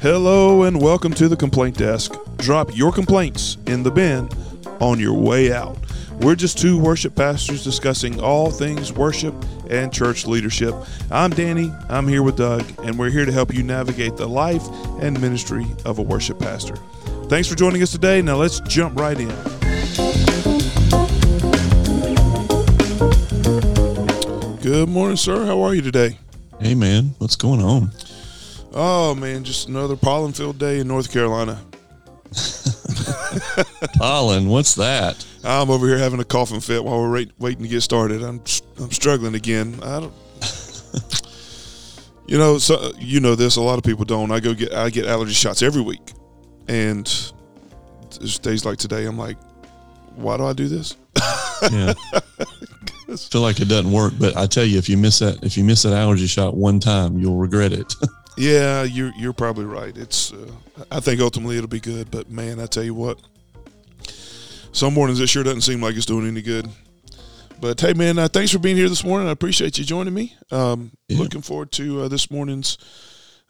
Hello and welcome to the complaint desk. Drop your complaints in the bin on your way out. We're just two worship pastors discussing all things worship and church leadership. I'm Danny, I'm here with Doug, and we're here to help you navigate the life and ministry of a worship pastor. Thanks for joining us today. Now let's jump right in. Good morning, sir. How are you today? Hey, man, what's going on? Oh, man, just another pollen filled day in North Carolina. Pollen, what's that? I'm over here having a coughing fit while we're wait, waiting to get started. I'm I'm struggling again. I don't. you know, so you know this. A lot of people don't. I go get I get allergy shots every week, and there's days like today. I'm like, why do I do this? Yeah. Feel like it doesn't work, but I tell you, if you miss that, if you miss that allergy shot one time, you'll regret it. Yeah, you're you're probably right. It's uh, I think ultimately it'll be good, but man, I tell you what, some mornings it sure doesn't seem like it's doing any good. But hey, man, uh, thanks for being here this morning. I appreciate you joining me. Um, Yeah. Looking forward to uh, this morning's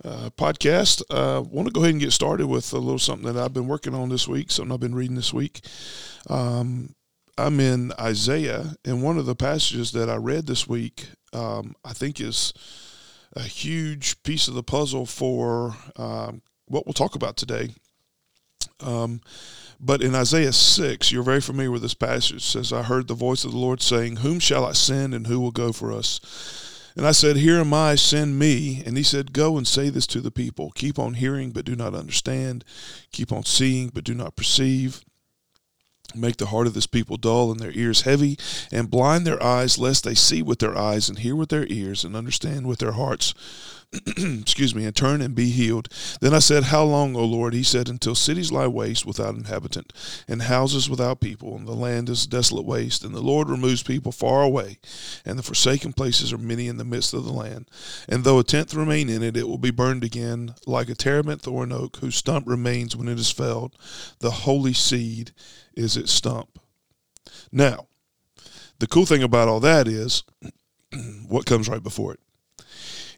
uh, podcast. Uh, Want to go ahead and get started with a little something that I've been working on this week, something I've been reading this week. Um, I'm in Isaiah, and one of the passages that I read this week, um, I think is a huge piece of the puzzle for um, what we'll talk about today. Um, but in Isaiah 6, you're very familiar with this passage. It says, I heard the voice of the Lord saying, Whom shall I send and who will go for us? And I said, Here am I, send me. And he said, Go and say this to the people. Keep on hearing, but do not understand. Keep on seeing, but do not perceive. Make the heart of this people dull and their ears heavy, and blind their eyes, lest they see with their eyes and hear with their ears and understand with their hearts. Excuse me, and turn and be healed. Then I said, How long, O Lord? He said, Until cities lie waste without inhabitant, and houses without people, and the land is desolate waste, and the Lord removes people far away, and the forsaken places are many in the midst of the land. And though a tenth remain in it, it will be burned again, like a terebinth or an oak, whose stump remains when it is felled. The holy seed is its stump. Now, the cool thing about all that is what comes right before it.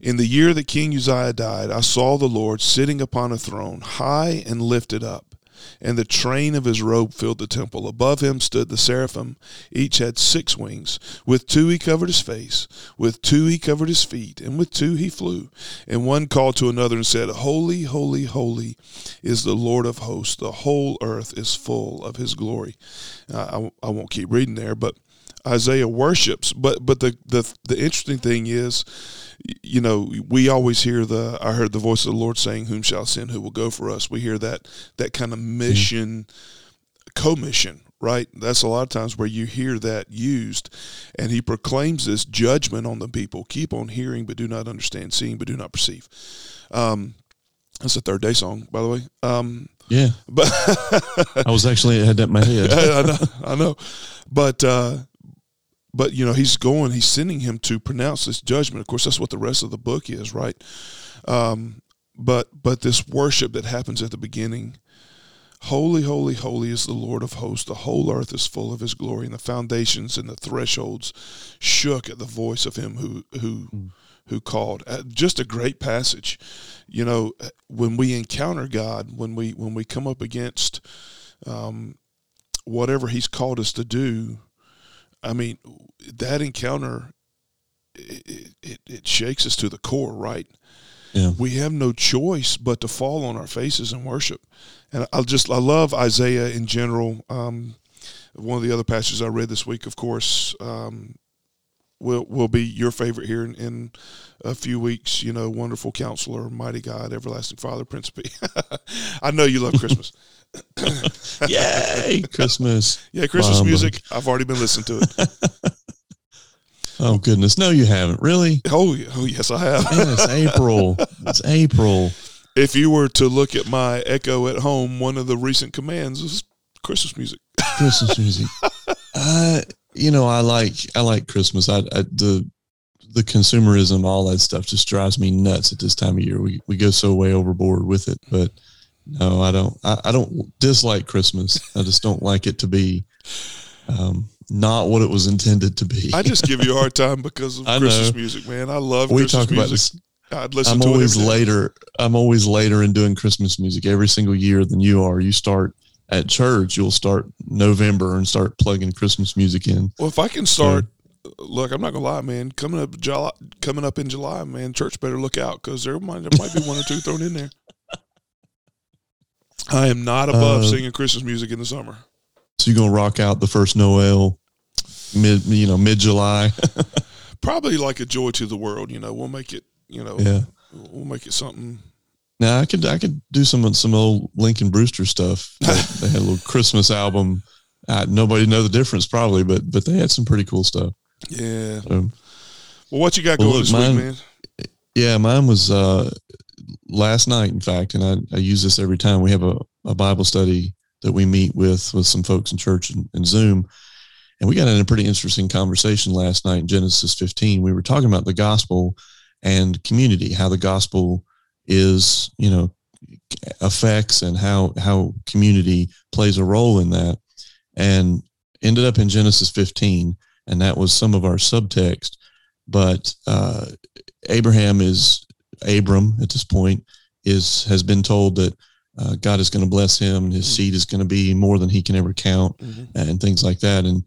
In the year that King Uzziah died, I saw the Lord sitting upon a throne, high and lifted up, and the train of his robe filled the temple. Above him stood the seraphim. Each had six wings. With two he covered his face, with two he covered his feet, and with two he flew. And one called to another and said, Holy, holy, holy is the Lord of hosts. The whole earth is full of his glory. Uh, I, I won't keep reading there, but Isaiah worships. But but the, the the interesting thing is, you know, we always hear the I heard the voice of the Lord saying, "Whom shall I send? Who will go for us?" We hear that that kind of mission, commission, right? That's a lot of times where you hear that used, and he proclaims this judgment on the people: keep on hearing, but do not understand; seeing, but do not perceive. Um, that's a third day song, by the way. Um, Yeah, but I was actually I had that in my head. I know, I know, but uh, but you know he's going, he's sending him to pronounce this judgment. Of course, that's what the rest of the book is, right? Um, but but this worship that happens at the beginning, holy, holy, holy is the Lord of hosts. The whole earth is full of His glory, and the foundations and the thresholds shook at the voice of Him who who. Who called? Uh, just a great passage. You know, when we encounter God, when we when we come up against um, whatever He's called us to do, I mean, that encounter it, it, it shakes us to the core, right? Yeah. We have no choice but to fall on our faces and worship. And I just I love Isaiah in general. Um, one of the other passages I read this week, of course, um, will will be your favorite here in, in a few weeks. You know, wonderful Counselor, Mighty God, Everlasting Father, Prince of Peace. I know you love Christmas. Yay, Christmas. Yeah, Christmas Humbug. music. I've already been listening to it. Oh goodness, no, you haven't really. Oh, oh yes, I have. It's April. It's April. if you were to look at my Echo at home, one of the recent commands is Christmas music. Christmas music. Uh, you know, I like I like Christmas. I, I the the consumerism, all that stuff, just drives me nuts at this time of year. We we go so way overboard with it, but no, I don't. I, I don't dislike Christmas. I just don't like it to be um, not what it was intended to be. I just give you a hard time because of Christmas know. music, man. I love we Christmas talk about music. this. I'd listen I'm to always later. I'm always later in doing Christmas music every single year than you are. You start at church. You'll start November and start plugging Christmas music in. Well, if I can start, look, I'm not gonna lie, man. Coming up July, coming up in July, man, church better look out because there might there might be one or two thrown in there. I am not above Uh, singing Christmas music in the summer. So you're gonna rock out the first Noel, mid you know mid July. Probably like a joy to the world. You know, we'll make it. You know, yeah. we'll make it something. Now I could I could do some some old Lincoln Brewster stuff. They, they had a little Christmas album. Uh, nobody know the difference probably, but but they had some pretty cool stuff. Yeah. So, Well, what you got Well, going look, this mine- week, man? yeah, mine was uh, last night. In fact, and I, I use this every time we have a, a Bible study that we meet with with some folks in church and, and Zoom. And we got in a pretty interesting conversation last night in Genesis 15. We were talking about the gospel and community, how the gospel is, you know, affects and how how community plays a role in that. And ended up in Genesis 15, and that was some of our subtext. But uh, Abraham is Abram at this point is has been told that uh, God is going to bless him and his Mm. seed is going to be more than he can ever count Mhm. and things like that. And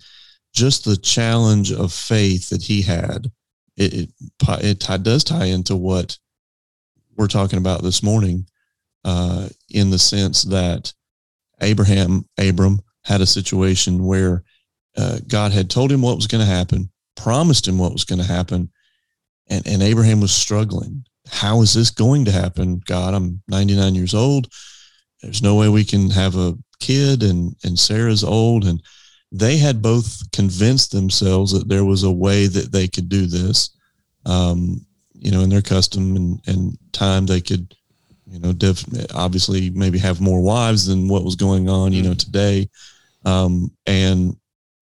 just the challenge of faith that he had, it it, it does tie into what we're talking about this morning, uh, in the sense that Abraham Abram had a situation where uh, God had told him what was going to happen, promised him what was going to happen, and and Abraham was struggling. How is this going to happen? God, I'm 99 years old. There's no way we can have a kid, and and Sarah's old, and they had both convinced themselves that there was a way that they could do this. Um, you know, in their custom and, and time, they could, you know, def- obviously maybe have more wives than what was going on, you know, today. Um, and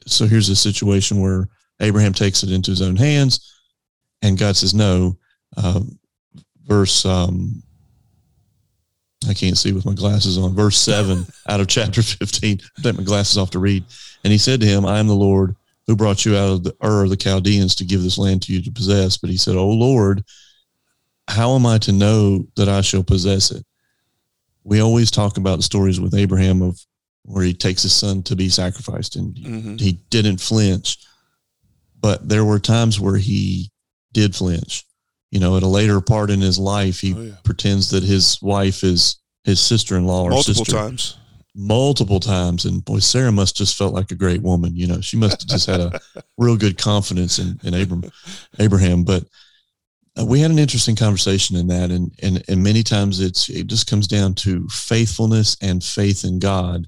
so here's a situation where Abraham takes it into his own hands, and God says no. Um, verse, um, I can't see with my glasses on. Verse seven out of chapter fifteen. Take my glasses off to read. And he said to him, "I am the Lord who brought you out of the Ur of the Chaldeans to give this land to you to possess." But he said, Oh Lord, how am I to know that I shall possess it?" We always talk about the stories with Abraham of where he takes his son to be sacrificed, and Mhm. he didn't flinch. But there were times where he did flinch. You know, at a later part in his life, he Oh, yeah. pretends that his wife is his sister-in-law or Multiple sister times. Multiple times. And boy, Sarah must just felt like a great woman. You know, she must have just had a real good confidence in, in Abram, Abraham. But uh, we had an interesting conversation in that. And, and, and many times it's, it just comes down to faithfulness and faith in God,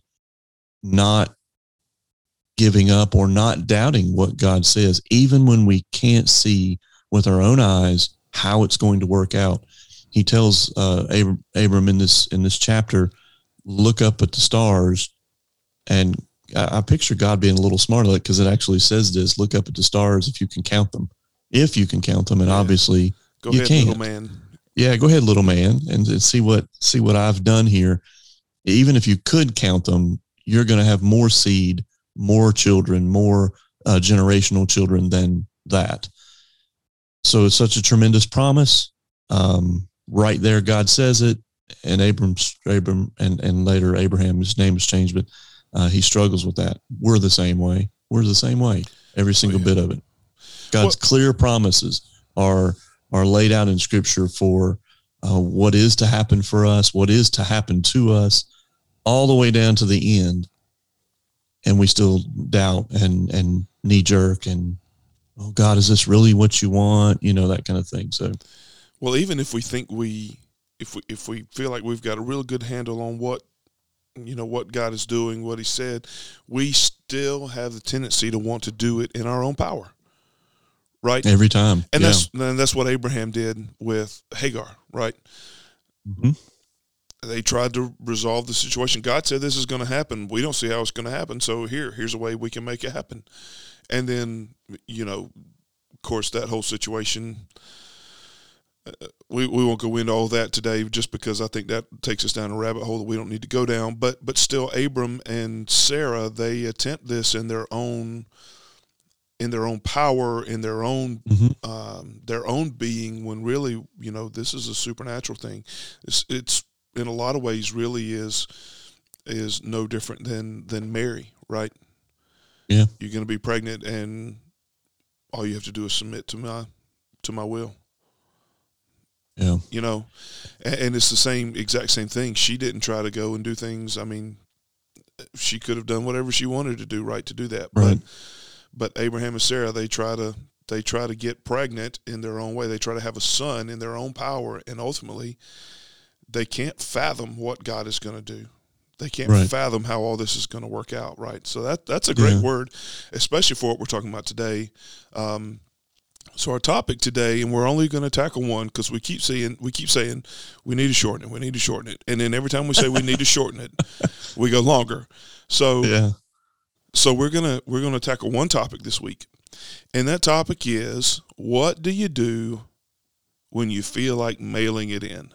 not giving up or not doubting what God says, even when we can't see with our own eyes how it's going to work out. He tells uh, Abram, Abram in this in this chapter, look up at the stars, and I, I picture God being a little smart like because it actually says this: look up at the stars if you can count them, if you can count them, and Yeah. obviously, Go You ahead, can't. little man. yeah, go ahead, little man, and, and see what see what I've done here. Even if you could count them, you're going to have more seed, more children, more uh, generational children than that. So it's such a tremendous promise. Um, right there, God says it, and Abram's Abram and and later Abraham, his name has changed, but uh, he struggles with that. We're the same way. We're the same way. Every single yeah. bit of it. God's clear promises are are laid out in Scripture for uh, what is to happen for us, what is to happen to us, all the way down to the end, and we still doubt and and knee jerk and oh God, is this really what you want? You know that kind of thing. So Well, even if we think we, if we, if we feel like we've got a real good handle on what, you know, what God is doing, what He said, we still have the tendency to want to do it in our own power, right? every time, And yeah. that's and that's what Abraham did with Hagar, right? Mhm. They tried to resolve the situation. God said this is going to happen. We don't see how it's going to happen. So here, here's a way we can make it happen. And then, you know, of course, that whole situation. We, we won't go into all that today, just because I think that takes us down a rabbit hole that we don't need to go down. But but still, Abram and Sarah they attempt this in their own in their own power, in their own Mhm. um, their own being. When really, you know, this is a supernatural thing. It's it's in a lot of ways really is is no different than than Mary, right? Yeah. you're going to be pregnant, and all you have to do is submit to my to my will Yeah. you know and, and it's the same exact same thing she didn't try to go and do things i mean she could have done whatever she wanted to do right to do that Right. but but abraham and sarah they try to they try to get pregnant in their own way they try to have a son in their own power and ultimately they can't fathom what god is going to do they can't Right. fathom how all this is going to work out right so that that's a great Yeah. word especially for what we're talking about today um, so our topic today, and we're only going to tackle one because we keep saying we keep saying we need to shorten it, we need to shorten it, and then every time we say we need to shorten it, we go longer. So Yeah. so we're gonna we're gonna tackle one topic this week, and that topic is what do you do when you feel like mailing it in?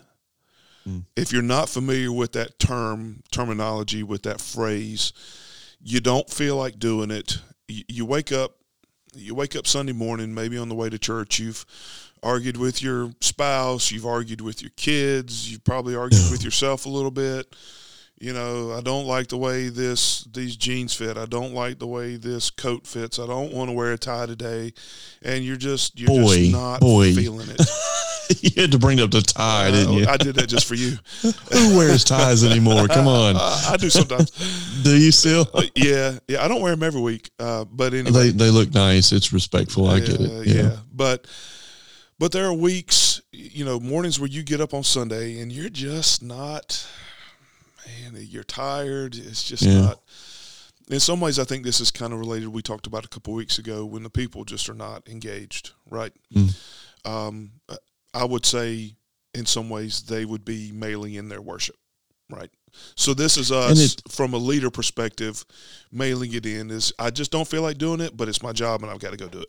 Mm. If you're not familiar with that term terminology with that phrase, you don't feel like doing it. You, you wake up you wake up Sunday morning, maybe on the way to church, you've argued with your spouse, you've argued with your kids, you've probably argued with yourself a little bit. You know, I don't like the way this these jeans fit. I don't like the way this coat fits. I don't want to wear a tie today, and you're just you're Boy, just not boy. feeling it. you had to bring up the tie, didn't you? Uh, I did that just for you. Who wears ties anymore? Come on. Uh, I do sometimes. Do you still? Uh, yeah, yeah. I don't wear them every week, uh, but anyway, They they look nice. It's respectful. I get Uh, it. yeah. Yeah. But but there are weeks, you know, mornings where you get up on Sunday and you're just not man, you're tired. It's just Yeah. not in some ways I think this is kind of related we talked about a couple weeks ago when the people just are not engaged, right? Mm. Um, I would say in some ways they would be mailing in their worship, right? So this is us from a leader perspective, mailing it in is I just don't feel like doing it, but it's my job and I've got to go do it.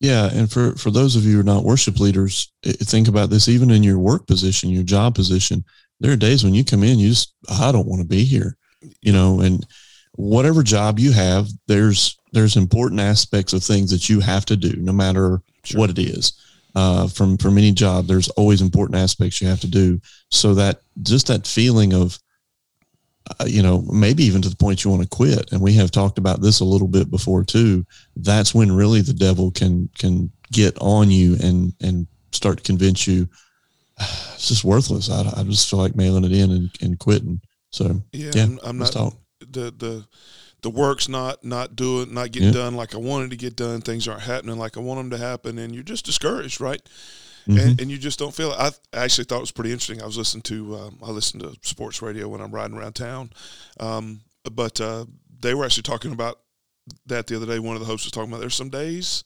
Yeah, and for for those of you who are not worship leaders, think about this. Even in your work position, your job position, there are days when you come in, you just I don't want to be here, you know. And whatever job you have, there's there's important aspects of things that you have to do, no matter Sure. what it is. Uh, from from any job, there's always important aspects you have to do. So that just that feeling of uh, you know, maybe even to the point you want to quit. And we have talked about this a little bit before too. That's when really the devil can can get on you and and start to convince you it's just worthless. I, I just feel like mailing it in and, and quitting. So Yeah, Yeah, I'm, I'm not talk. the the the work's not not doing not getting Yeah. done like I wanted to get done. Things aren't happening like I want them to happen, and you're just discouraged, right? mhm. And, and you just don't feel it. I I actually thought it was pretty interesting. I was listening to um, I listen to sports radio when I'm riding around town, um, but uh, they were actually talking about that the other day. One of the hosts was talking about there's some days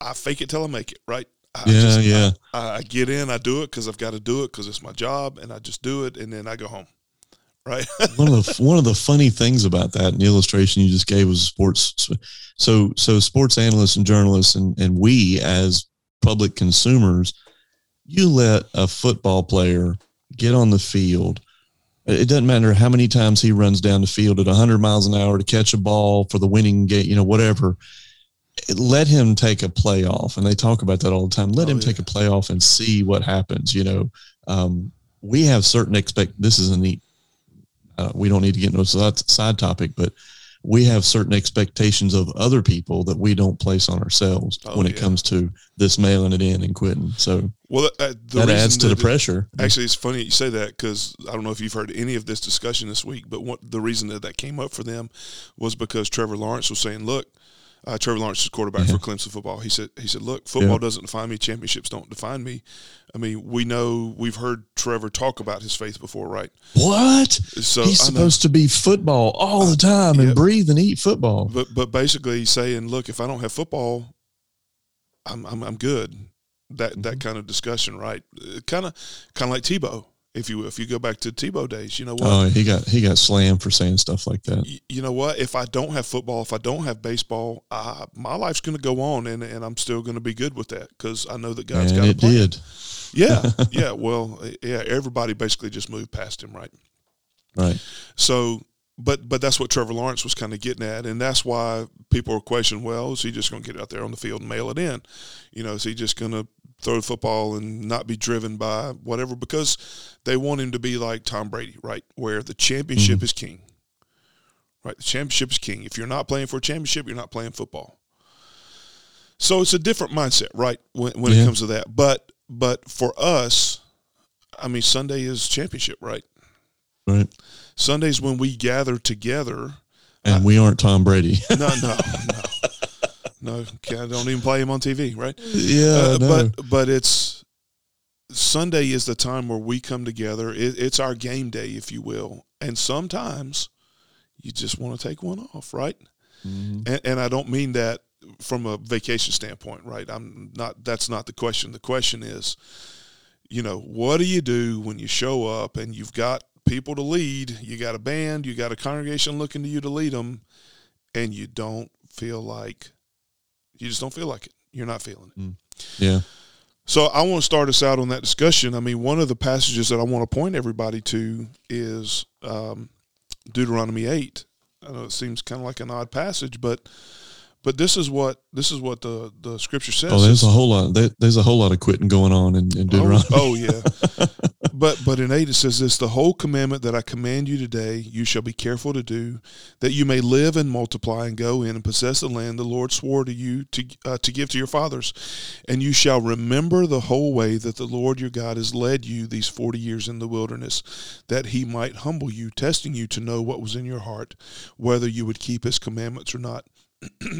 I fake it till I make it, right? I yeah, yeah. I, I get in, I do it because I've got to do it because it's my job, and I just do it, and then I go home, right? one of the one of the funny things about that and the illustration you just gave was sports so so sports analysts and journalists and and we as public consumers you let a football player get on the field it doesn't matter how many times he runs down the field at 100 miles an hour to catch a ball for the winning game you know whatever let him take a playoff and they talk about that all the time let Oh, him yeah. take a playoff and see what happens you know um, we have certain expect this is a neat uh, we don't need to get into a side, topic, but we have certain expectations of other people that we don't place on ourselves Oh, when it yeah. comes to this mailing it in and quitting. So well, uh, the that adds to the that it- pressure. Actually, it's funny you say that because I don't know if you've heard any of this discussion this week, but what the reason that that came up for them was because Trevor Lawrence was saying, "Look, uh, Trevor Lawrence is quarterback Yeah. for Clemson football." He said, "He said, look, football Yeah. doesn't define me. Championships don't define me. I mean, we know we've heard Trevor talk about his faith before, right? What? So He's supposed to be football all the time and Yep. breathe and eat football. But but basically saying, look, if I don't have football, I'm I'm, I'm good. That that Mm-hmm. kind of discussion, right? Kind of kind of like Tebow, if you if you go back to Tebow days, you know what? Oh, he got he got slammed for saying stuff like that. Y- you know what? If I don't have football, if I don't have baseball, my life's going to go on, and, and I'm still going to be good with that because I know that God's And got a it plan. did. Yeah, yeah. Well, yeah. Everybody basically just moved past him, right? Right. So but but that's what Trevor Lawrence was kind of getting at, and that's why people are questioning. Well, is he just going to get out there on the field and mail it in? You know, is he just going to throw the football and not be driven by whatever? Because they want him to be like Tom Brady, right? Where the championship mm-hmm. is king, right? The championship is king. If you're not playing for a championship, you're not playing football. So it's a different mindset, right? When when yeah. it comes to that, but but for us, I mean, Sunday is championship, right? Right. Sundays when we gather together. And we aren't Tom Brady. no, no, no. No, I don't even play him on TV, right? Yeah, uh, no. but but it's Sunday is the time where we come together. It, it's our game day, if you will, and sometimes you just want to take one off, right? Mm-hmm. And, and I don't mean that from a vacation standpoint, right? I'm not. That's not the question. The question is, you know, what do you do when you show up and you've got people to lead. You got a band, you got a congregation looking to you to lead them, and you don't feel like you just don't feel like it. You're not feeling it. Mm. Yeah. So I want to start us out on that discussion. I mean, one of the passages that I want to point everybody to is um, Deuteronomy eight. I know it seems kind of like an odd passage, but but this is what this is what the the scripture says. Oh, there's a whole lot. There, there's a whole lot of quitting going on in, in Deuteronomy. Oh, oh yeah, but but in eight it says this: the whole commandment that I command you today, you shall be careful to do, that you may live and multiply and go in and possess the land the Lord swore to you to uh, to give to your fathers, and you shall remember the whole way that the Lord your God has led you these forty years in the wilderness, that He might humble you, testing you to know what was in your heart, whether you would keep His commandments or not.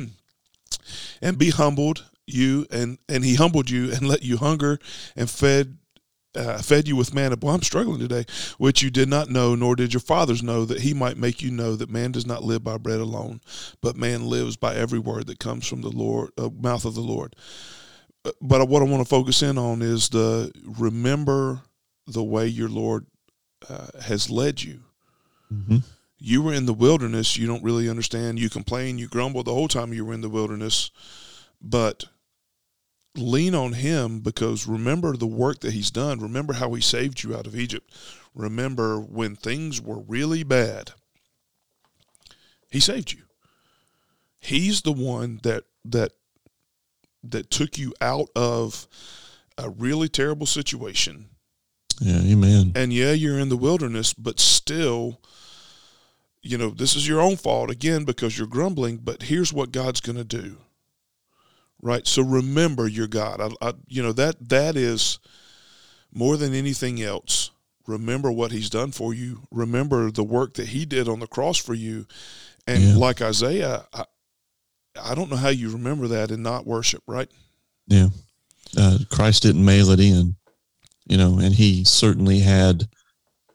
and be humbled you and and he humbled you and let you hunger and fed uh, fed you with manna. Boy, I'm struggling today, which you did not know, nor did your fathers know, that he might make you know that man does not live by bread alone, but man lives by every word that comes from the Lord, uh, mouth of the Lord. Uh, but what I want to focus in on is the remember the way your Lord uh, has led you. Mm-hmm you were in the wilderness, you don't really understand. You complain, you grumble the whole time you were in the wilderness, but lean on him because remember the work that he's done. Remember how he saved you out of Egypt. Remember when things were really bad. He saved you. He's the one that that that took you out of a really terrible situation. Yeah, amen. And yeah, you're in the wilderness, but still you know, this is your own fault again because you're grumbling, but here's what God's going to do. Right? So remember your God. I, I, you know, that that is more than anything else. Remember what he's done for you. Remember the work that he did on the cross for you. And yeah. like Isaiah, I, I don't know how you remember that and not worship, right? Yeah. Uh, Christ didn't mail it in, you know, and he certainly had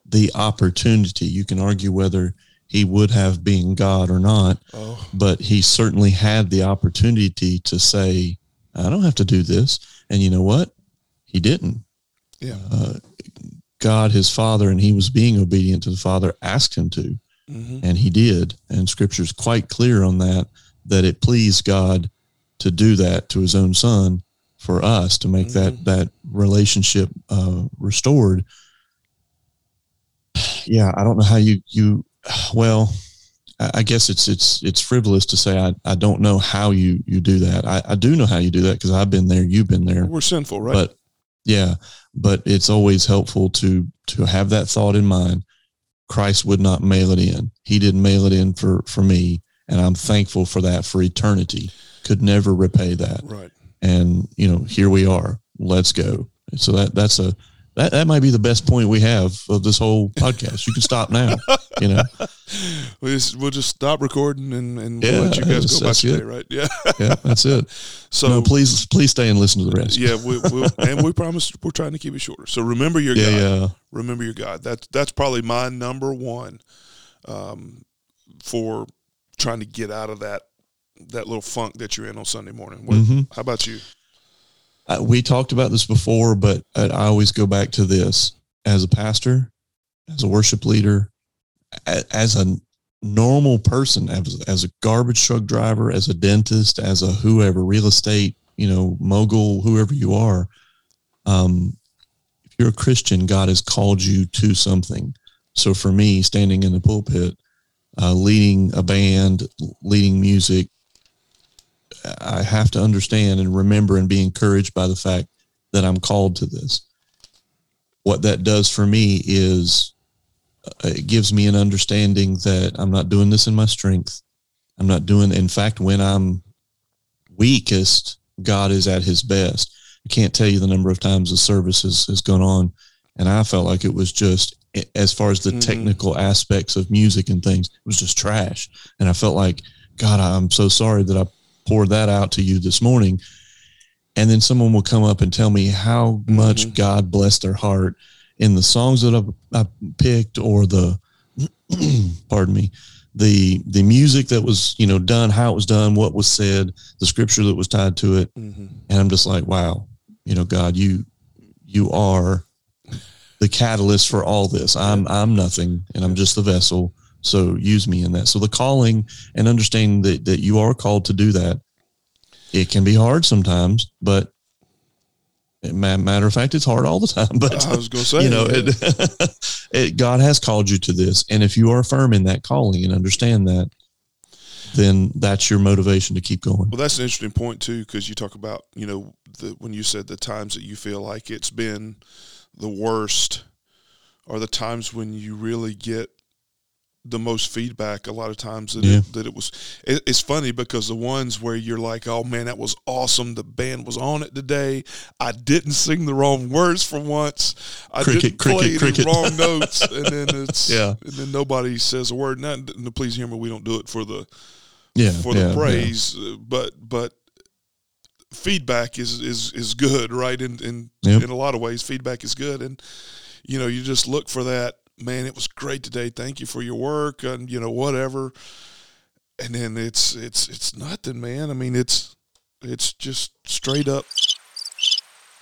the opportunity. You can argue whether he would have been God or not. Oh. But he certainly had the opportunity to say, I don't have to do this. And you know what? He didn't. Yeah. Uh, God, his father, and he was being obedient to the father, asked him to. Mm-hmm. And he did. And scripture is quite clear on that, that it pleased God to do that to his own son for us to make mm-hmm. that, that relationship uh, restored. Yeah, I don't know how you, you well, I guess it's it's it's frivolous to say I, I don't know how you you do that. I, I do know how you do that because I've been there, you've been there. We're sinful, right? But yeah, but it's always helpful to to have that thought in mind. Christ would not mail it in. He didn't mail it in for for me, and I'm thankful for that for eternity. Could never repay that. Right. And you know, here we are. Let's go. So that that's a that, that might be the best point we have of this whole podcast. You can stop now. You know, we just, we'll just stop recording and, and we'll let you guys go back today, right? Yeah, yeah, that's it. So no, please, please stay and listen to the rest. Yeah, we, we'll, and we promise we're trying to keep it shorter. So remember your yeah, God. Yeah. Remember your God. That's that's probably my number one um, for trying to get out of that that little funk that you're in on Sunday morning. What, mm-hmm. How about you? uh, we talked about this before, but I always go back to this as a pastor, as a worship leader, as a normal person, as, as a garbage truck driver, as a dentist, as a whoever, real estate, you know, mogul, whoever you are. Um, if you're a Christian, God has called you to something. So for me, standing in the pulpit, uh, leading a band, leading music, I have to understand and remember and be encouraged by the fact that I'm called to this. What that does for me is it gives me an understanding that I'm not doing this in my strength. I'm not doing, in fact, when I'm weakest, God is at his best. I can't tell you the number of times the service has, has gone on, and I felt like it was just, as far as the mm-hmm. technical aspects of music and things, it was just trash. And I felt like, God, I'm so sorry that I poured that out to you this morning. And then someone will come up and tell me how much mm-hmm. God blessed their heart in the songs that I, I picked or the, pardon me, the the music that was you know done, how it was done, what was said, the scripture that was tied to it, mm-hmm. and I'm just like, wow, you know, God, you you are the catalyst for all this. I'm I'm nothing, and I'm just the vessel. So use me in that. So the calling and understanding that that you are called to do that, it can be hard sometimes, but matter of fact, it's hard all the time. But I was going to say, you know, it, it, God has called you to this, and if you are firm in that calling and understand that, then that's your motivation to keep going. Well, that's an interesting point too, because you talk about you know the, when you said the times that you feel like it's been the worst, are the times when you really get the most feedback a lot of times that, yeah. it, that it was it, it's funny because the ones where you're like oh man that was awesome. The band was on it today. I didn't sing the wrong words for once. I cricket, didn't play cricket, cricket. the wrong notes. And then it's yeah. and then nobody says a word now please hear me. We don't do it for the yeah for the yeah, praise. Yeah. but but feedback is is is good right? In in yep. in a lot of ways feedback is good. And you know you just look for that man, it was great today. Thank you for your work and you know whatever. And then it's it's it's nothing, man. I mean, it's it's just straight up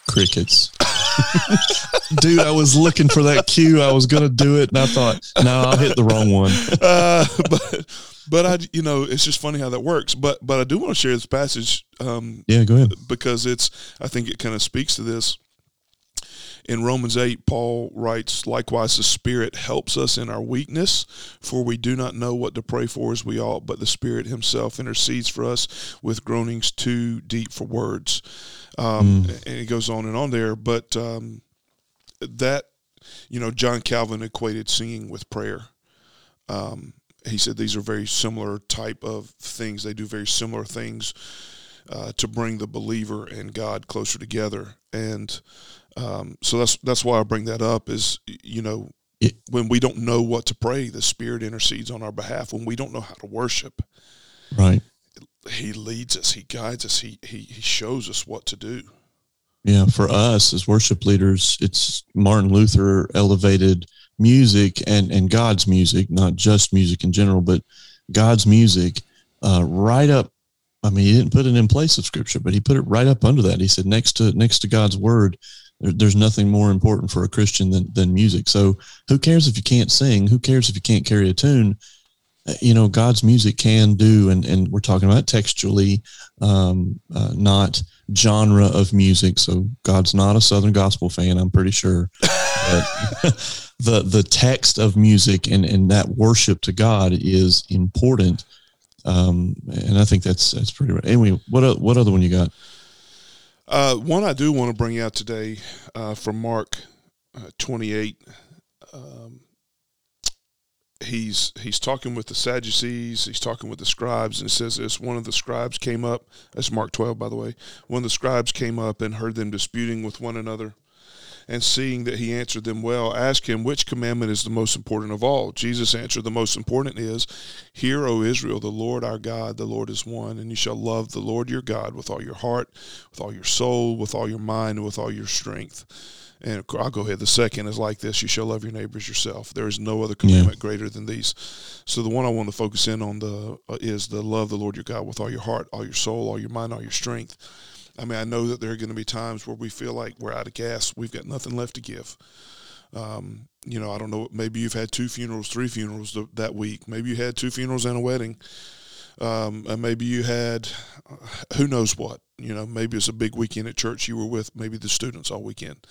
crickets. Dude, I was looking for that cue. I was going to do it, and I thought, no, I'll hit the wrong one. Uh, but, but I, you know, it's just funny how that works. But, but I do want to share this passage. Um, yeah, go ahead. Because it's, I think it kind of speaks to this in Romans 8, Paul writes, Likewise, the Spirit helps us in our weakness, for we do not know what to pray for as we ought, but the Spirit Himself intercedes for us with groanings too deep for words. Um, mm. And it goes on and on there. But um, that, you know, John Calvin equated singing with prayer. Um, he said these are very similar type of things. They do very similar things uh, to bring the believer and God closer together. And um, so that's that's why I bring that up. Is you know it, when we don't know what to pray, the Spirit intercedes on our behalf. When we don't know how to worship, right? He leads us. He guides us. He he he shows us what to do. Yeah, for us as worship leaders, it's Martin Luther elevated music and and God's music, not just music in general, but God's music, uh, right up I mean, he didn't put it in place of scripture, but he put it right up under that. He said, next to next to God's word, there's nothing more important for a Christian than than music. So, who cares if you can't sing? Who cares if you can't carry a tune? Uh, you know, God's music can do, and and we're talking about textually, um, uh, not genre of music. So, God's not a Southern gospel fan. I'm pretty sure. But the the text of music and and that worship to God is important um, and I think that's that's pretty right. Anyway, what what other one you got? Uh, one I do want to bring out today uh, from Mark uh, 28. Um, he's he's talking with the Sadducees. He's talking with the scribes, and says this: one of the scribes came up. That's Mark 12, by the way. One of the scribes came up and heard them disputing with one another and seeing that he answered them well, asked him, Which commandment is the most important of all? Jesus answered, The most important is, Hear, O Israel, the Lord our God, the Lord is one, and you shall love the Lord your God with all your heart, with all your soul, with all your mind, and with all your strength. And I'll go ahead. The second is like this: you shall love your neighbors yourself. There is no other commandment yeah. greater than these. So the one I want to focus in on the uh, is the love the Lord your God with all your heart, all your soul, all your mind, all your strength. I mean, I know that there are going to be times where we feel like we're out of gas. We've got nothing left to give. Um, you know, I don't know. Maybe you've had two funerals, three funerals th- that week. Maybe you had two funerals and a wedding. um, and maybe you had uh, who knows what. You know, maybe it's a big weekend at church you were with, maybe the students all weekend,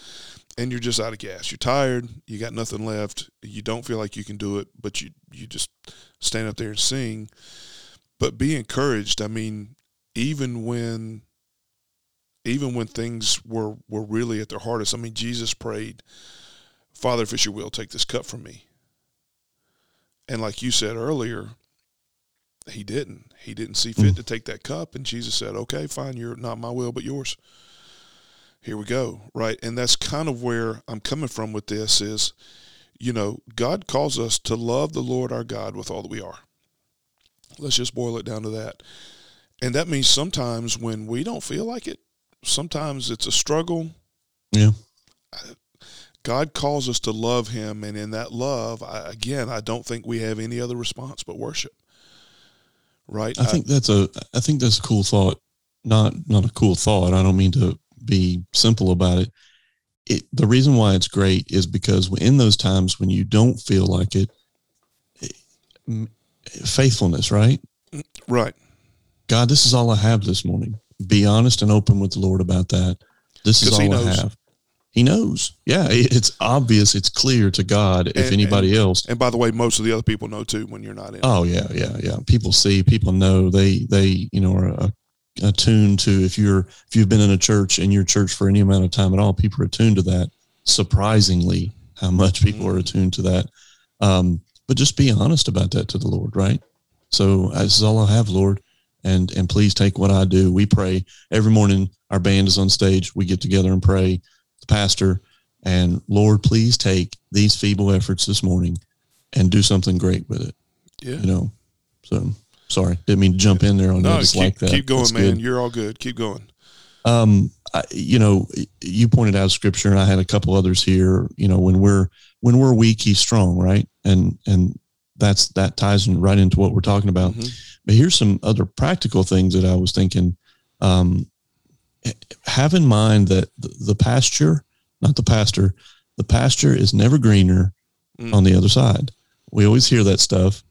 and you're just out of gas. You're tired. You got nothing left. You don't feel like you can do it, but you you just stand up there and sing. But be encouraged. I mean, even when even when things were were really at their hardest. I mean, Jesus prayed, "Father, if it's your will, take this cup from me." And like you said earlier, he didn't. He didn't see fit mm. to take that cup, and Jesus said, "Okay, fine. You're not my will, but yours." Here we go. Right, and that's kind of where I'm coming from with this. Is you know, God calls us to love the Lord our God with all that we are. Let's just boil it down to that. And that means sometimes when we don't feel like it, sometimes it's a struggle. Yeah. God calls us to love Him, and in that love, I, again, I don't think we have any other response but worship. Right. I, I think that's a. I think that's a cool thought. Not not a cool thought. I don't mean to be simple about it. It the reason why it's great is because in those times when you don't feel like it, eh, faithfulness, right? Right. God, this is all I have this morning be honest and open with the Lord about that. This is all I have. He knows. Yeah, it's obvious. It's clear to God. If and, anybody and, else, and by the way, most of the other people know too when you're not in. Oh yeah, yeah, yeah. People see. People know. They they you know are uh, attuned to. If you're if you've been in a church in your church for any amount of time at all, people are attuned to that. Surprisingly, how much people mm-hmm. are attuned to that. Um, but just be honest about that to the Lord, right? So this is all I have, Lord and and please take what I do. We pray every morning. Our band is on stage. We get together and pray. The pastor and Lord, please take these feeble efforts this morning and do something great with it. Yeah, you know. So sorry, didn't mean to jump in there on no, just keep, like that. Keep going, That's man. Good. You're all good. Keep going. Um, I, you know, you pointed out scripture, and I had a couple others here. You know, when we're when we're weak, he's strong, right? And and that's that ties in right into what we're talking about. Mm-hmm. But here's some other practical things that I was thinking. Um, have in mind that the pasture, not the pastor, the pasture is never greener mm. on the other side. We always hear that stuff.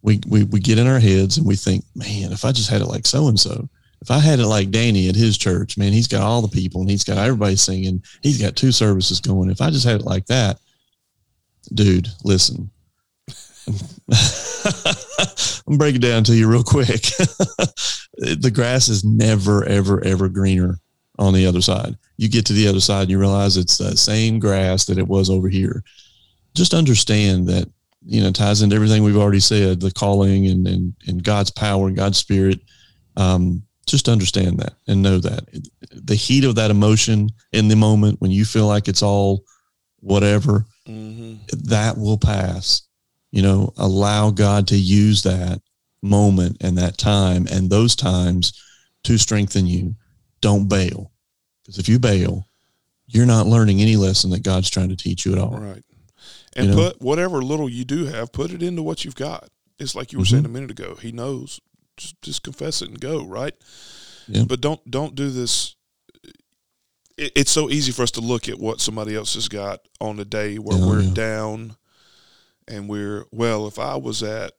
We, we, we get in our heads and we think, man, if I just had it like so and so, if I had it like Danny at his church, man, he's got all the people and he's got everybody singing. He's got two services going. If I just had it like that, dude, listen, I'm break it down to you real quick. the grass is never, ever, ever greener on the other side. You get to the other side and you realize it's the same grass that it was over here. Just understand that, you know, ties into everything we've already said, the calling and, and, and God's power and God's spirit. Um, just understand that and know that the heat of that emotion in the moment when you feel like it's all whatever, mm-hmm. that will pass you know, allow God to use that moment and that time and those times to strengthen you. Don't bail. Because if you bail, you're not learning any lesson that God's trying to teach you at all. Right. And you know? put whatever little you do have, put it into what you've got. It's like you were mm-hmm. saying a minute ago. He knows. Just, just confess it and go, right? Yeah. But don't don't do this it, it's so easy for us to look at what somebody else has got on a day where oh, we're yeah. down and we're well if i was at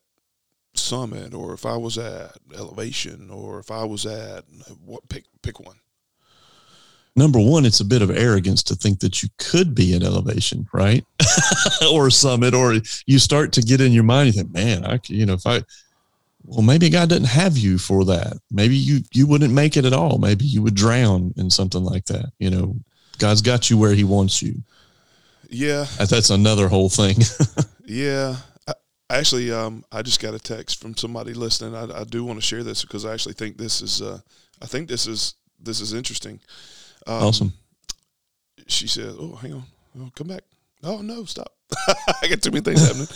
summit or if i was at elevation or if i was at what pick pick one. Number one it's a bit of arrogance to think that you could be at elevation right? Or summit or you start to get in your mind you think man i you know if i well maybe god doesn't have you for that. Maybe you you wouldn't make it at all. Maybe you would drown in something like that. You know god's got you where he wants you yeah that's another whole thing Yeah. I, actually, um, I just got a text from somebody listening. I, I do want to share this because I actually think this is, uh, I think this is, this is interesting. Um, awesome. She said, "Oh, hang on, oh, come back. Oh no, stop. I got too many things happening."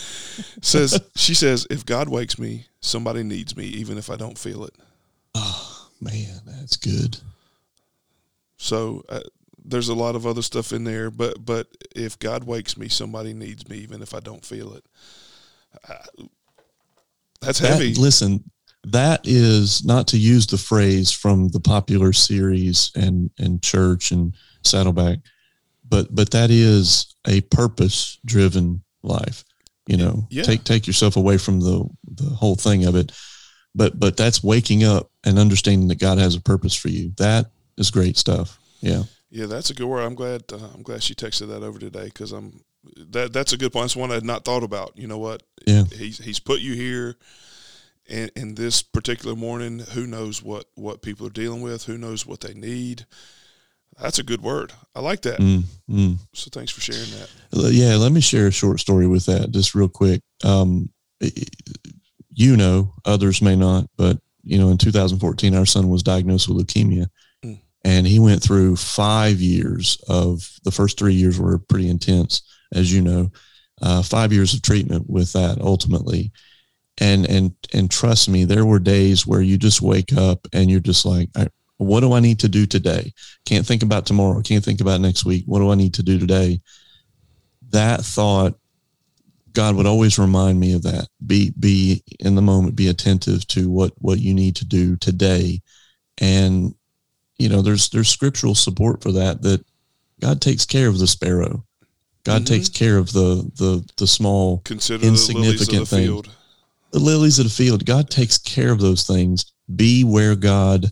says she says, "If God wakes me, somebody needs me, even if I don't feel it." Oh man, that's good. So uh, there's a lot of other stuff in there, but but if God wakes me, somebody needs me, even if I don't feel it. Uh, that's that, heavy. Listen, that is not to use the phrase from the popular series and and church and Saddleback, but but that is a purpose driven life. You know, yeah. take take yourself away from the the whole thing of it. but but that's waking up and understanding that God has a purpose for you. That is great stuff. Yeah. Yeah, that's a good word. I'm glad. Uh, I'm glad she texted that over today because I'm that. That's a good point. That's one I had not thought about. You know what? Yeah. He's he's put you here, and in this particular morning, who knows what what people are dealing with? Who knows what they need? That's a good word. I like that. Mm, mm. So thanks for sharing that. Yeah, let me share a short story with that, just real quick. Um, you know, others may not, but you know, in 2014, our son was diagnosed with leukemia. And he went through five years of the first three years were pretty intense, as you know, uh, five years of treatment with that ultimately, and and and trust me, there were days where you just wake up and you're just like, what do I need to do today? Can't think about tomorrow. Can't think about next week. What do I need to do today? That thought God would always remind me of that. Be be in the moment, be attentive to what what you need to do today. And you know, there's there's scriptural support for that that God takes care of the sparrow. God mm-hmm. takes care of the the the small Consider insignificant the things. The lilies of the field. God takes care of those things. Be where God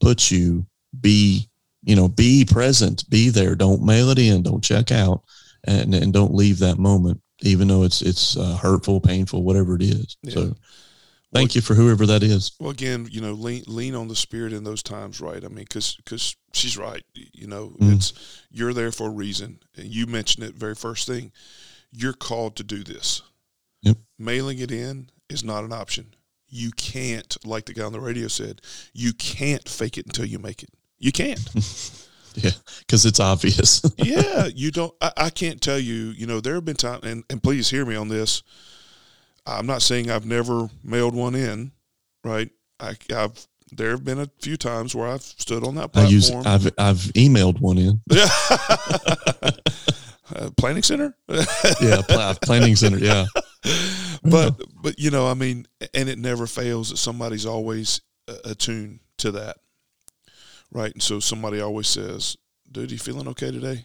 puts you. Be, you know, be present, be there. Don't mail it in. Don't check out and, and don't leave that moment even though it's it's uh, hurtful, painful, whatever it is. Yeah. So, thank well, you for whoever that is. Well, again, you know, lean lean on the Spirit in those times, right? I mean, because because she's right. You know, mm it's you're there for a reason, and you mentioned it very first thing. You're called to do this. Yep. Mailing it in is not an option. You can't, like the guy on the radio said, you can't fake it until you make it. You can't. Yeah, because it's obvious. yeah, you don't. I, I, can't tell you. You know, there have been times, and, and please hear me on this. I'm not saying I've never mailed one in, right? I, have there have been a few times where I've stood on that platform. I use, I've I've emailed one in. Yeah. uh, planning center. yeah, pl- planning center. Yeah. But but you know, I mean, and it never fails that somebody's always attuned to that right? And so somebody always says, "Dude, you feeling okay today?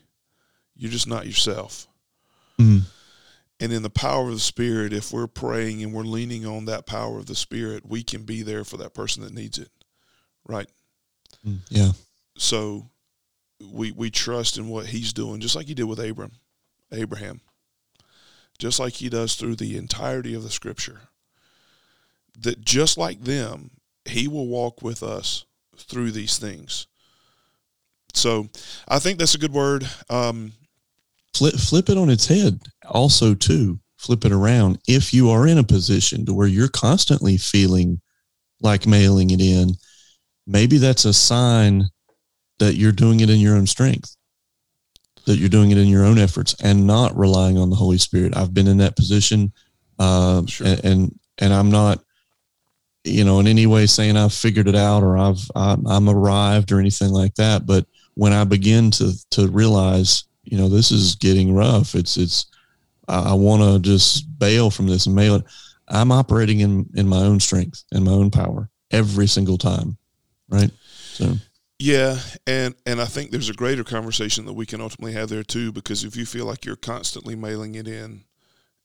You're just not yourself." Mm. And in the power of the Spirit, if we're praying and we're leaning on that power of the Spirit, we can be there for that person that needs it, right? Mm. Yeah. So we we trust in what He's doing, just like He did with Abram, Abraham, just like He does through the entirety of the Scripture. That just like them, He will walk with us through these things. So I think that's a good word. Um, flip, flip it on its head also too. Flip it around. If you are in a position to where you're constantly feeling like mailing it in, maybe that's a sign that you're doing it in your own strength, that you're doing it in your own efforts and not relying on the Holy Spirit. I've been in that position, uh, sure. and, and and I'm not you know, in any way saying I've figured it out or I've I'm arrived or anything like that. But when I begin to to realize, you know, this is getting rough. It's it's I, I want to just bail from this and mail it. I'm operating in in my own strength and my own power every single time, right? So. Yeah, and and I think there's a greater conversation that we can ultimately have there too, because if you feel like you're constantly mailing it in,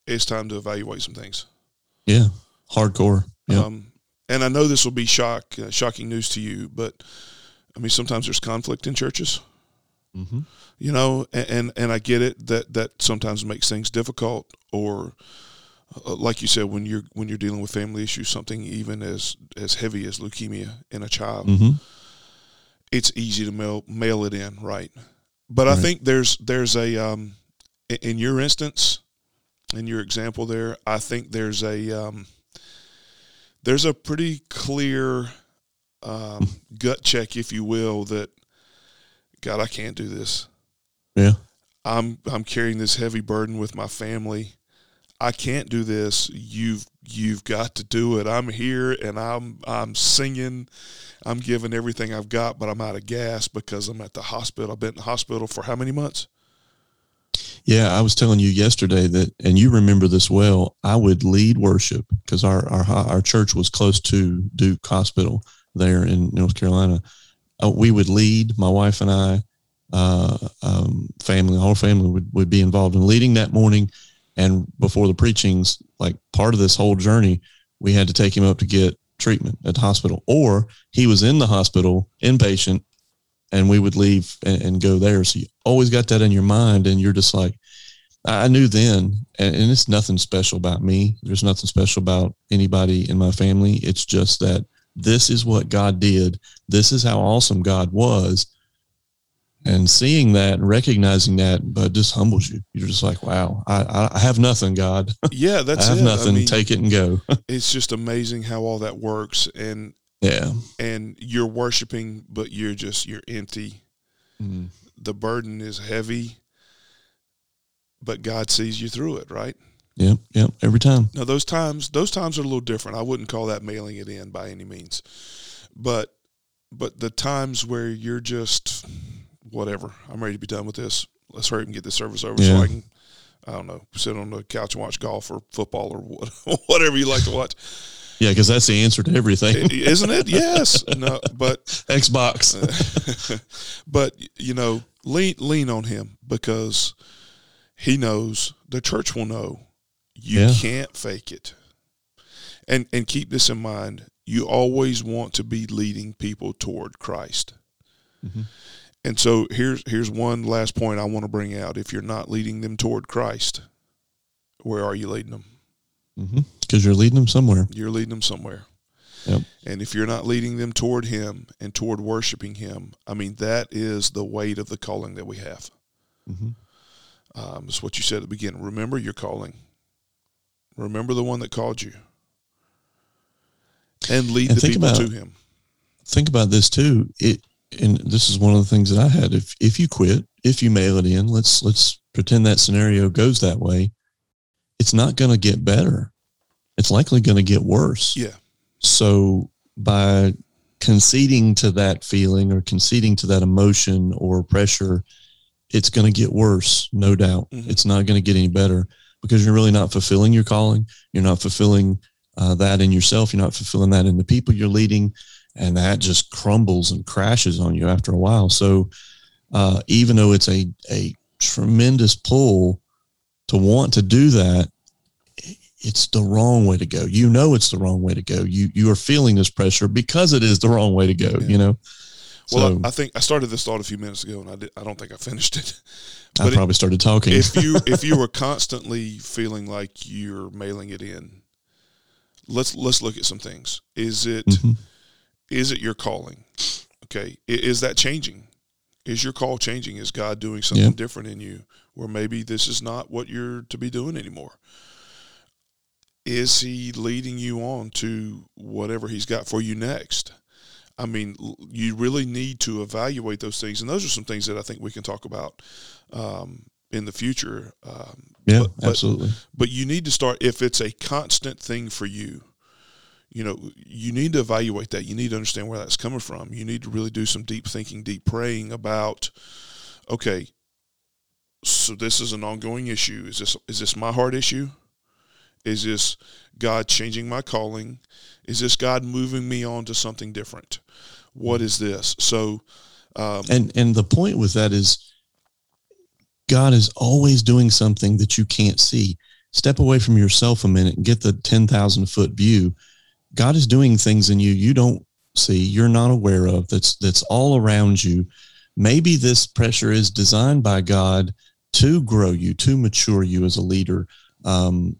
it's time to evaluate some things. Yeah, hardcore. Yeah. Um, and I know this will be shock, uh, shocking news to you, but I mean, sometimes there's conflict in churches. Mm-hmm. You know, and, and, and I get it that that sometimes makes things difficult, or uh, like you said, when you're when you're dealing with family issues, something even as as heavy as leukemia in a child, mm-hmm. it's easy to mail mail it in, right? But right. I think there's there's a um, in your instance, in your example there, I think there's a um, there's a pretty clear um, gut check, if you will, that God, I can't do this. Yeah, I'm I'm carrying this heavy burden with my family. I can't do this. You've you've got to do it. I'm here and I'm I'm singing. I'm giving everything I've got, but I'm out of gas because I'm at the hospital. I've been in the hospital for how many months? Yeah, I was telling you yesterday that, and you remember this well. I would lead worship because our, our our church was close to Duke Hospital there in North Carolina. Uh, we would lead my wife and I, uh, um, family, our family would, would be involved in leading that morning. And before the preachings, like part of this whole journey, we had to take him up to get treatment at the hospital, or he was in the hospital, inpatient, and we would leave and, and go there. So you always got that in your mind, and you're just like, I knew then, and it's nothing special about me. There's nothing special about anybody in my family. It's just that this is what God did. This is how awesome God was. And seeing that and recognizing that, but just humbles you. You're just like, wow, I, I have nothing, God. Yeah, that's I have it. nothing. I mean, Take it and go. it's just amazing how all that works, and yeah. and you're worshiping, but you're just you're empty. Mhm. The burden is heavy, but God sees you through it, right? Yep. Yep. Every time. Now those times those times are a little different. I wouldn't call that mailing it in by any means. But but the times where you're just whatever, I'm ready to be done with this. Let's hurry up and get this service over so I can I don't know, sit on the couch and watch golf or football or what, whatever you like to watch. Yeah, because that's the answer to everything. Isn't it? Yes. No, but Xbox. but you know, lean lean on him because he knows the church will know you Yeah. can't fake it. And and keep this in mind, you always want to be leading people toward Christ. Mhm. And so here's here's one last point I want to bring out. If you're not leading them toward Christ, where are you leading them? Because Mm-hmm. you're leading them somewhere. You're leading them somewhere. Yep. And if you're not leading them toward Him and toward worshiping Him, I mean, that is the weight of the calling that we have. Mm-hmm. Um, it's what you said at the beginning. Remember your calling. Remember the one that called you. And lead And the people about- to Him. think about this too. It and this is one of the things that I had. If if you quit, if you mail it in, let's let's pretend that scenario goes that way. It's not going to get better. It's likely going to get worse. Yeah. So by conceding to that feeling or conceding to that emotion or pressure, it's going to get worse, no doubt. Mhm. It's not going to get any better because you're really not fulfilling your calling. You're not fulfilling uh, that in yourself. You're not fulfilling that in the people you're leading, and that just crumbles and crashes on you after a while. So uh, even though it's a a tremendous pull to want to do that, it's the wrong way to go. You know it's the wrong way to go. You you are feeling this pressure because it is the wrong way to go. Yeah. You know. Well, so I, I think I started this thought a few minutes ago, and I did, I don't think I finished it. I, but it- probably started talking. if you if you were constantly feeling like you're mailing it in, let's let's look at some things. Is it is Mhm. it your calling? Okay, is that changing? Is your call changing? Is God doing something Yeah. different in you, where maybe this is not what you're to be doing anymore? Is He leading you on to whatever He's got for you next? I mean, you really need to evaluate those things, and those are some things that I think we can talk about um, in the future. Um, yeah, but- but- absolutely. but you need to start if it's a constant thing for you you know you need to evaluate that you need to understand where that's coming from you need to really do some deep thinking deep praying about okay so this is an ongoing issue is this is this my heart issue is this god changing my calling is this god moving me on to something different what is this so um, And and the point with that is God is always doing something that you can't see. Step away from yourself a minute and get the 10,000 foot view. God is doing things in you you don't see, you're not aware of, that's that's all around you. Maybe this pressure is designed by God to grow you, to mature you as a leader. Um,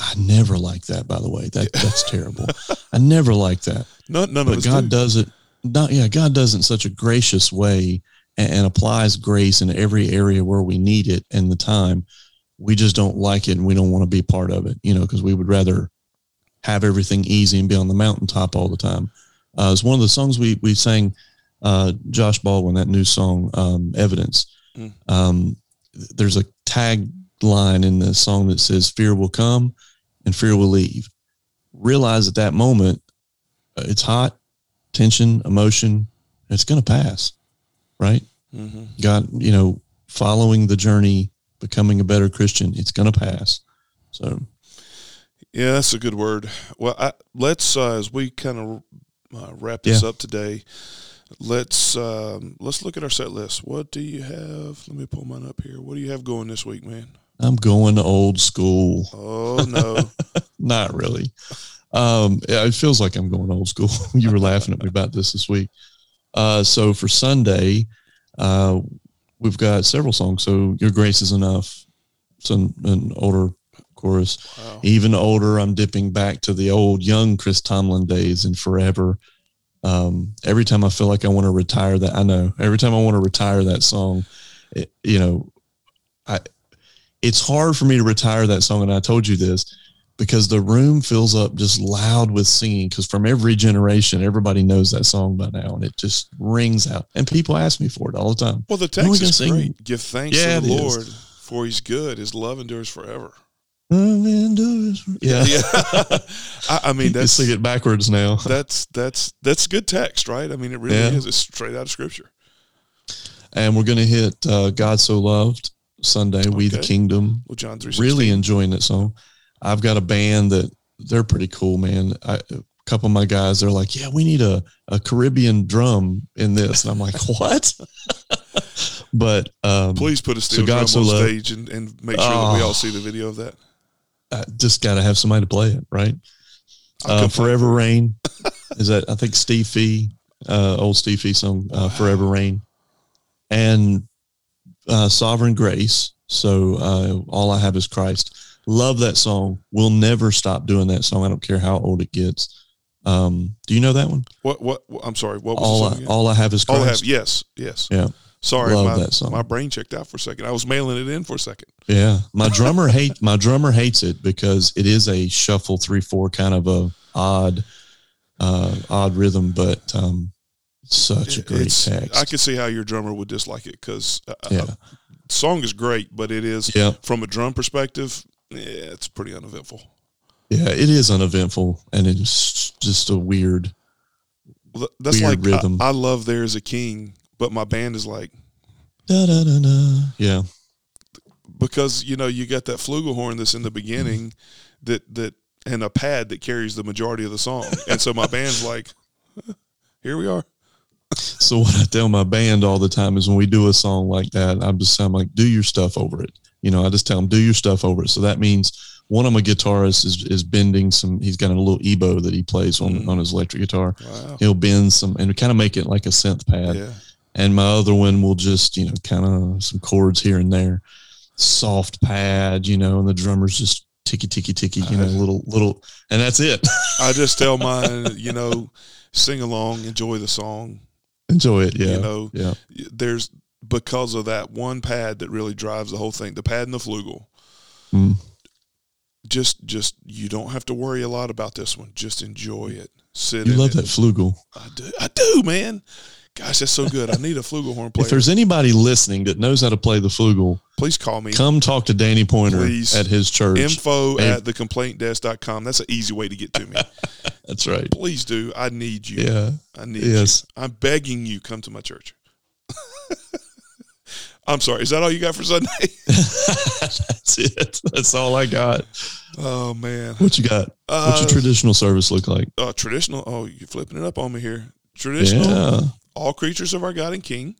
I never like that, by the way. That that's terrible. I never like that none, none but God do. does it. Not yeah, God does it in such a gracious way and, and applies grace in every area where we need it and the time. We just don't like it and we don't want to be part of it, you know, because we would rather have everything easy and be on the mountaintop all the time. Uh, it's one of the songs we we sang, uh, Josh Baldwin, that new song, um, Evidence. Mm. Um, there's a tag line in the song that says, "Fear will come, and fear will leave." Realize at that moment, uh, it's hot, tension, emotion. It's going to pass, right? hmm God, you know, following the journey, becoming a better Christian, it's going to pass. So, Yeah, that's a good word. Well, I, let's uh, as we kind of uh, wrap this up today. Let's um, let's look at our set list. What do you have? Let me pull mine up here. What do you have going this week, man? I'm going old school. Oh no, Not really. Um, it feels like I'm going old school. you were laughing at me about this this week. Uh, so for Sunday, uh, we've got several songs. So Your Grace is Enough. It's an, an older chorus. Wow. Even older, I'm dipping back to the old young Chris Tomlin days and forever. Um, every time I feel like I want to retire that, I know every time I want to retire that song, it, you know, I, it's hard for me to retire that song. And I told you this because the room fills up just loud with singing. Cause from every generation, everybody knows that song by now and it just rings out and people ask me for it all the time. Well, the When are we text is sing? great. Give thanks Yeah, to the it is. Lord, for He's good. His love endures forever. Yeah. yeah. I, I mean, that's sing it backwards now. that's that's that's good text, right? I mean, it really Yeah. is. It's straight out of Scripture. and we're going to hit uh, God So Loved Sunday, We the Kingdom. Well, John three. Really enjoying that song. I've got a band that they're pretty cool, man. I, a couple of my guys, they're like, yeah, we need a, a Caribbean drum in this. And I'm like, what? but um, Please put a steel God drum so on loved- stage and, and make sure that we all see the video of that. I just got to have somebody to play it, right? Uh, Forever. Reign. Is that, I think, Steve Fee, uh, old Steve Fee song, uh, Wow. Forever Reign. And uh, Sovereign Grace. So uh, All I Have is Christ. Love that song. We'll never stop doing that song. I don't care how old it gets. Um, do you know that one? What, what? I'm sorry. What was All I, again? all I have is All I Christ. have. Yes. Yes. Yeah. Sorry, Love my, that song. my brain checked out for a second. I was mailing it in for a second. Yeah, my drummer hate my drummer hates it because it is a shuffle three four kind of a odd, uh, odd rhythm, but um, such a great It's- text. I could see how your drummer would dislike it because uh, yeah, uh, song is great, but it is yeah, from a drum perspective. Yeah, it's pretty uneventful. yeah. It is uneventful and it's just a weird. Well, That's Weird like rhythm. I, I love "There's a King," but my band is like Da, da, da, da. Yeah, because you know you got that flugelhorn that's in the beginning that that and a pad that carries the majority of the song, and so my band's like, here we are. So what I tell my band all the time is when we do a song like that, I'm just I'm like, do your stuff over it. You know, I just tell them do your stuff over it. So that means one of my guitarists is is bending some. He's got a little EBow that he plays on Mhm. on his electric guitar. Wow. He'll bend some and kind of make it like a synth pad. Yeah. And my other one will just you know kind of some chords here and there, soft pad. You know, and the drummer's just ticky ticky ticky. You know, little little, and that's it. I just tell mine, you know, sing along, enjoy the song. Enjoy it. Yeah. You know, yeah. there's because of that one pad that really drives the whole thing. The pad and the flugel. Mm. Just, just you don't have to worry a lot about this one. Just enjoy it. Sit You in love it. that flugel. I do. I do, man. Gosh, that's so good. I need a flugelhorn player. If there's anybody listening that knows how to play the flugel, Please call me. come talk to Danny Pointer Please. at his church. Info Hey. at thecomplaintdesk.com. That's an easy way to get to me. That's right. Please do. I need you. Yeah. I need Yes. you. I'm begging you, come to my church. I'm sorry. Is that all you got for Sunday? That's it. That's all I got. oh man. What you got? What's Uh, your traditional service look like? uh, traditional. Oh, you're flipping it up on me here. Traditional. Yeah. All creatures of our God and King.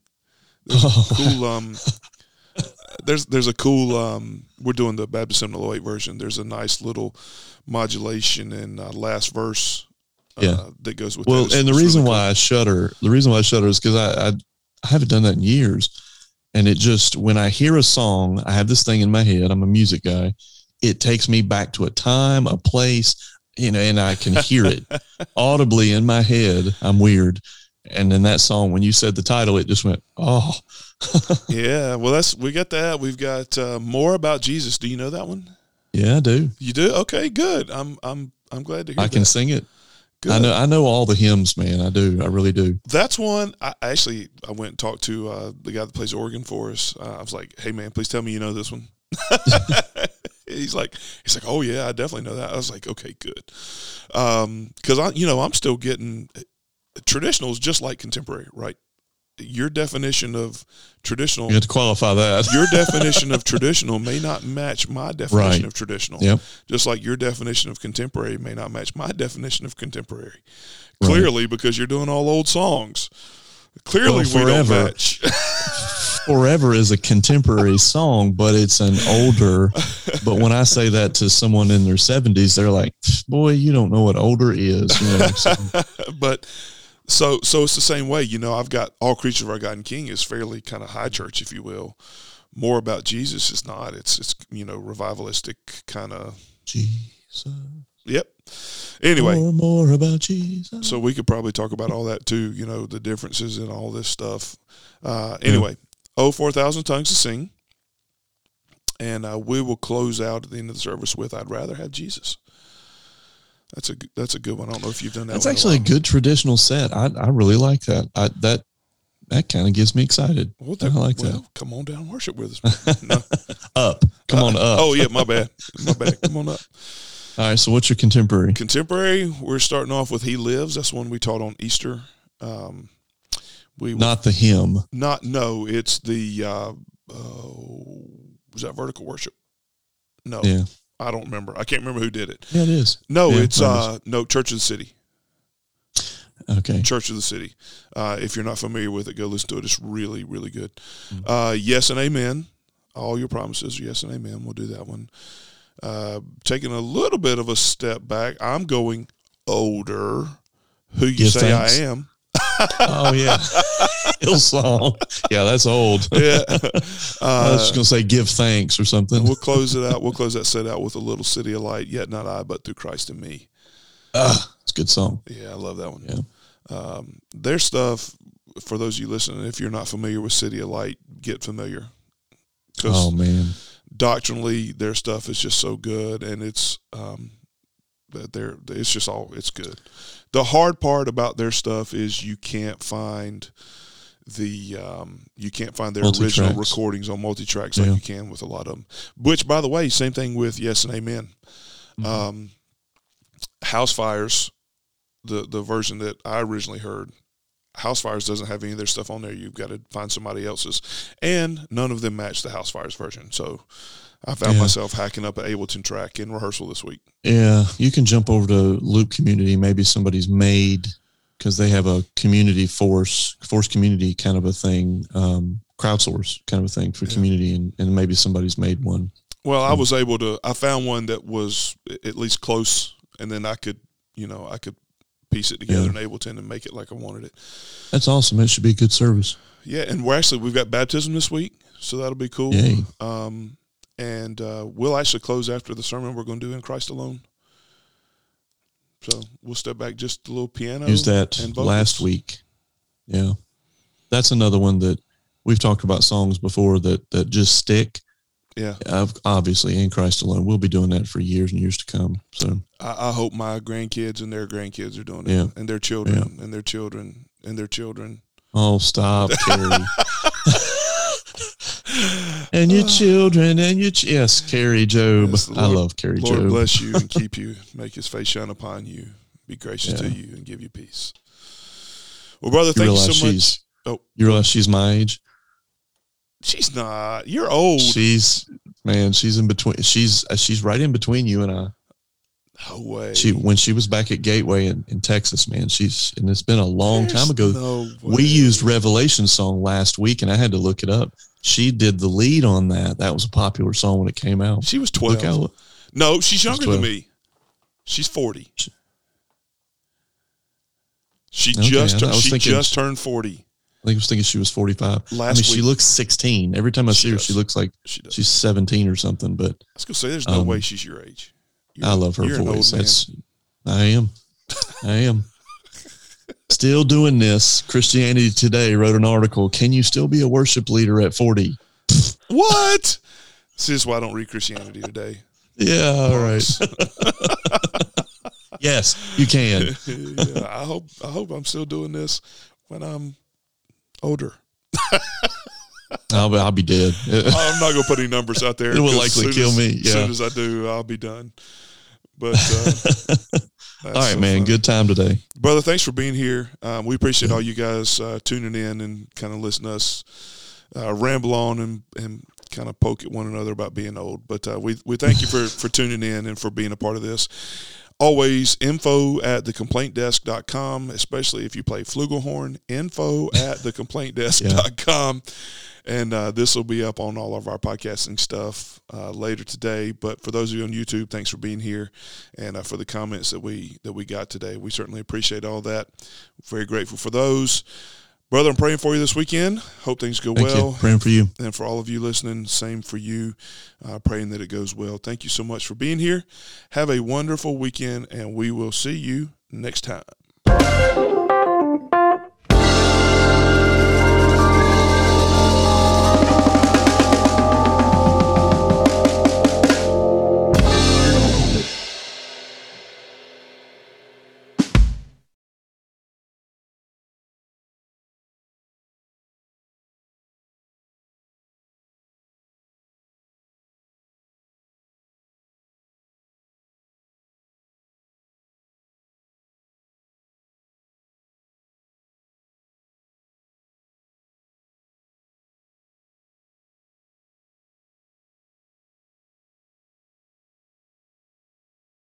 Oh, Cool. Um. There's there's a cool. Um. We're doing the Baptist Seminole 8 version. There's a nice little modulation and uh, last verse. Uh, Yeah. That goes with. well. And the reason really why I shudder, the reason why I shudder is because I, I I haven't done that in years, and it just when I hear a song, I have this thing in my head. I'm a music guy. It takes me back to a time, a place, you know, and I can hear it audibly in my head. I'm weird, and then that song, when you said the title, it just went, oh, Yeah, well, that's we got that. We've got uh, more about Jesus. Do you know that one? yeah, I do. You do? Okay, good. I'm I'm I'm glad to hear. I can sing it. Good. I know. I know all the hymns, man. I do. I really do. That's one. I actually I went and talked to uh, the guy that plays organ for us. Uh, I was like, "Hey, man, please tell me you know this one." he's like, he's like, "Oh yeah, I definitely know that." I was like, "Okay, good," um, because I, you know, I'm still getting eh, traditional is just like contemporary, right? Your definition of traditional You have to qualify that. your definition of traditional may not match my definition Right. of traditional. Yep. Just like your definition of contemporary may not match my definition of contemporary. Right. Clearly, because you're doing all old songs. Clearly, Well, we don't match. Forever is a contemporary song, but it's an older. But when I say that to someone in their 70s, they're like, boy, you don't know what older is. You know, so, but so so it's the same way. You know, I've got all creatures of our God and King is fairly kind of high church, if you will. More about Jesus is not. It's it's you know revivalistic kind of. Jesus. Yep. Anyway, More, more about Jesus. so we could probably talk about all that too. You know, the differences and all this stuff. Uh, anyway, oh four thousand tongues to sing, and uh, we will close out at the end of the service with "I'd rather have Jesus." That's a that's a good one. I don't know if you've done that. That's actually a while. good traditional set. I, I really like that. I, that that kind of gets me excited. Well, I like well, that. Come on down, and worship with us. No. Up. Come on up. Oh yeah, my bad, my bad. Come on up. All right. So what's your contemporary? Contemporary. We're starting off with "He Lives." That's one we taught on Easter. Um, we Not the hymn. not no. It's the uh, uh, was that vertical worship? No, Yeah. I don't remember. I can't remember who did it. Yeah, it is. No, Yeah, it's uh no Church of the City. Okay. Church of the City. Uh, if you're not familiar with it, go listen to it. It's really, really good. Mm. Uh, yes and amen. All your promises, yes and amen. We'll do that one. Uh, taking a little bit of a step back, I'm going older. Who you Give say thanks. I am? Oh yeah. Hillsong. Yeah, that's old. Yeah. I was Uh, just gonna say give thanks or something. we'll close it out. We'll close that set out with a little CityAlight. Yet not I, but through Christ in me. Ah, it's a good song. Yeah, I love that one. Yeah. Um, their stuff, for those of you listening, if you're not familiar with CityAlight, get familiar. Oh man. doctrinally, their stuff is just so good, and it's um, that they're it's just all it's good. The hard part about their stuff is you can't find the um, you can't find their original recordings on multi tracks like Yeah. you can with a lot of them. Which, by the way, same thing with Yes and Amen. Mhm. Um, Housefires, the the version that I originally heard, Housefires doesn't have any of their stuff on there. You've got to find somebody else's, and none of them match the Housefires version. So I found Yeah. myself hacking up an Ableton track in rehearsal this week. Yeah, you can jump over to Loop Community. Maybe somebody's made because they have a community force, force community kind of a thing, um, crowdsource kind of a thing for Yeah. community, and, and maybe somebody's made one. Well, I Hmm. was able to. I found one that was at least close, and then I could, you know, I could piece it together Yeah. in Ableton and make it like I wanted it. That's awesome. It should be a good service. Yeah, and we're actually we've got baptism this week, so that'll be cool. Yay. Um, and uh, we'll actually close after the sermon. We're going to do in Christ alone. So we'll step back just a little piano. Used that last week. Yeah, that's another one that we've talked about songs before that that just stick. Yeah, Ob- Obviously, in Christ alone, we'll be doing that for years and years to come. So I, I hope my grandkids and their grandkids are doing it, Yeah. and their children and their children and their children. Oh, stop, Kari. And your children and your ch- yes, Kari Jobe. Yes, the I Lord- love Kari Lord Jobe. bless you and keep you, make His face shine upon you, be gracious to you, and give you peace. Well, brother, You thank you so much. she's Oh. you realize she's my age. She's not. You're old. She's man. She's in between. She's uh, she's right in between you and I. no way. She when she was back at Gateway in, in Texas, man. She's and it's been a long There's time ago. No way. we used Revelation song last week, and I had to look it up. She did the lead on that. That was a popular song when it came out. She was Look twelve. how No, she's younger than me. She's forty. She- She Okay, just I- I she thinking- just turned forty. I think I was thinking she was forty five. I Last mean, she looks sixteen. Every time I see her, she looks like She she's seventeen or something. But I was gonna say, there's no um, way she's your age. You're- I love her you're an old voice. That's I am. I am. Still doing this. Christianity Today wrote an article. Can you still be a worship leader at 40? what. This is why I don't read Christianity today. Yeah, all right. yes, you can. yeah, I hope I hope I'm still doing this when I'm older. I'll be, I'll be dead. I'm not gonna put any numbers out there. It will likely kill as- me, As soon yeah. as I do, I'll be done. But uh, all right, man. Good time today. brother. Thanks for being here. Um, we appreciate all you guys uh, tuning in and kind of listening to us uh, ramble on and and kind of poke at one another about being old. But uh, we we thank you for for tuning in and for being a part of this. Always info at thecomplaintdesk.com, especially if you play flugelhorn, info at thecomplaintdesk.com. and uh, this will be up on all of our podcasting stuff uh, later today. But for those of you on YouTube, thanks for being here, and uh, for the comments that we that we got today, we certainly appreciate all that. Very grateful for those. Brother, I'm praying for you this weekend. Hope things go Thank well. you. Praying for you. And for all of you listening, same for you. Uh, praying that it goes well. Thank you so much for being here. Have a wonderful weekend, and we will see you next time.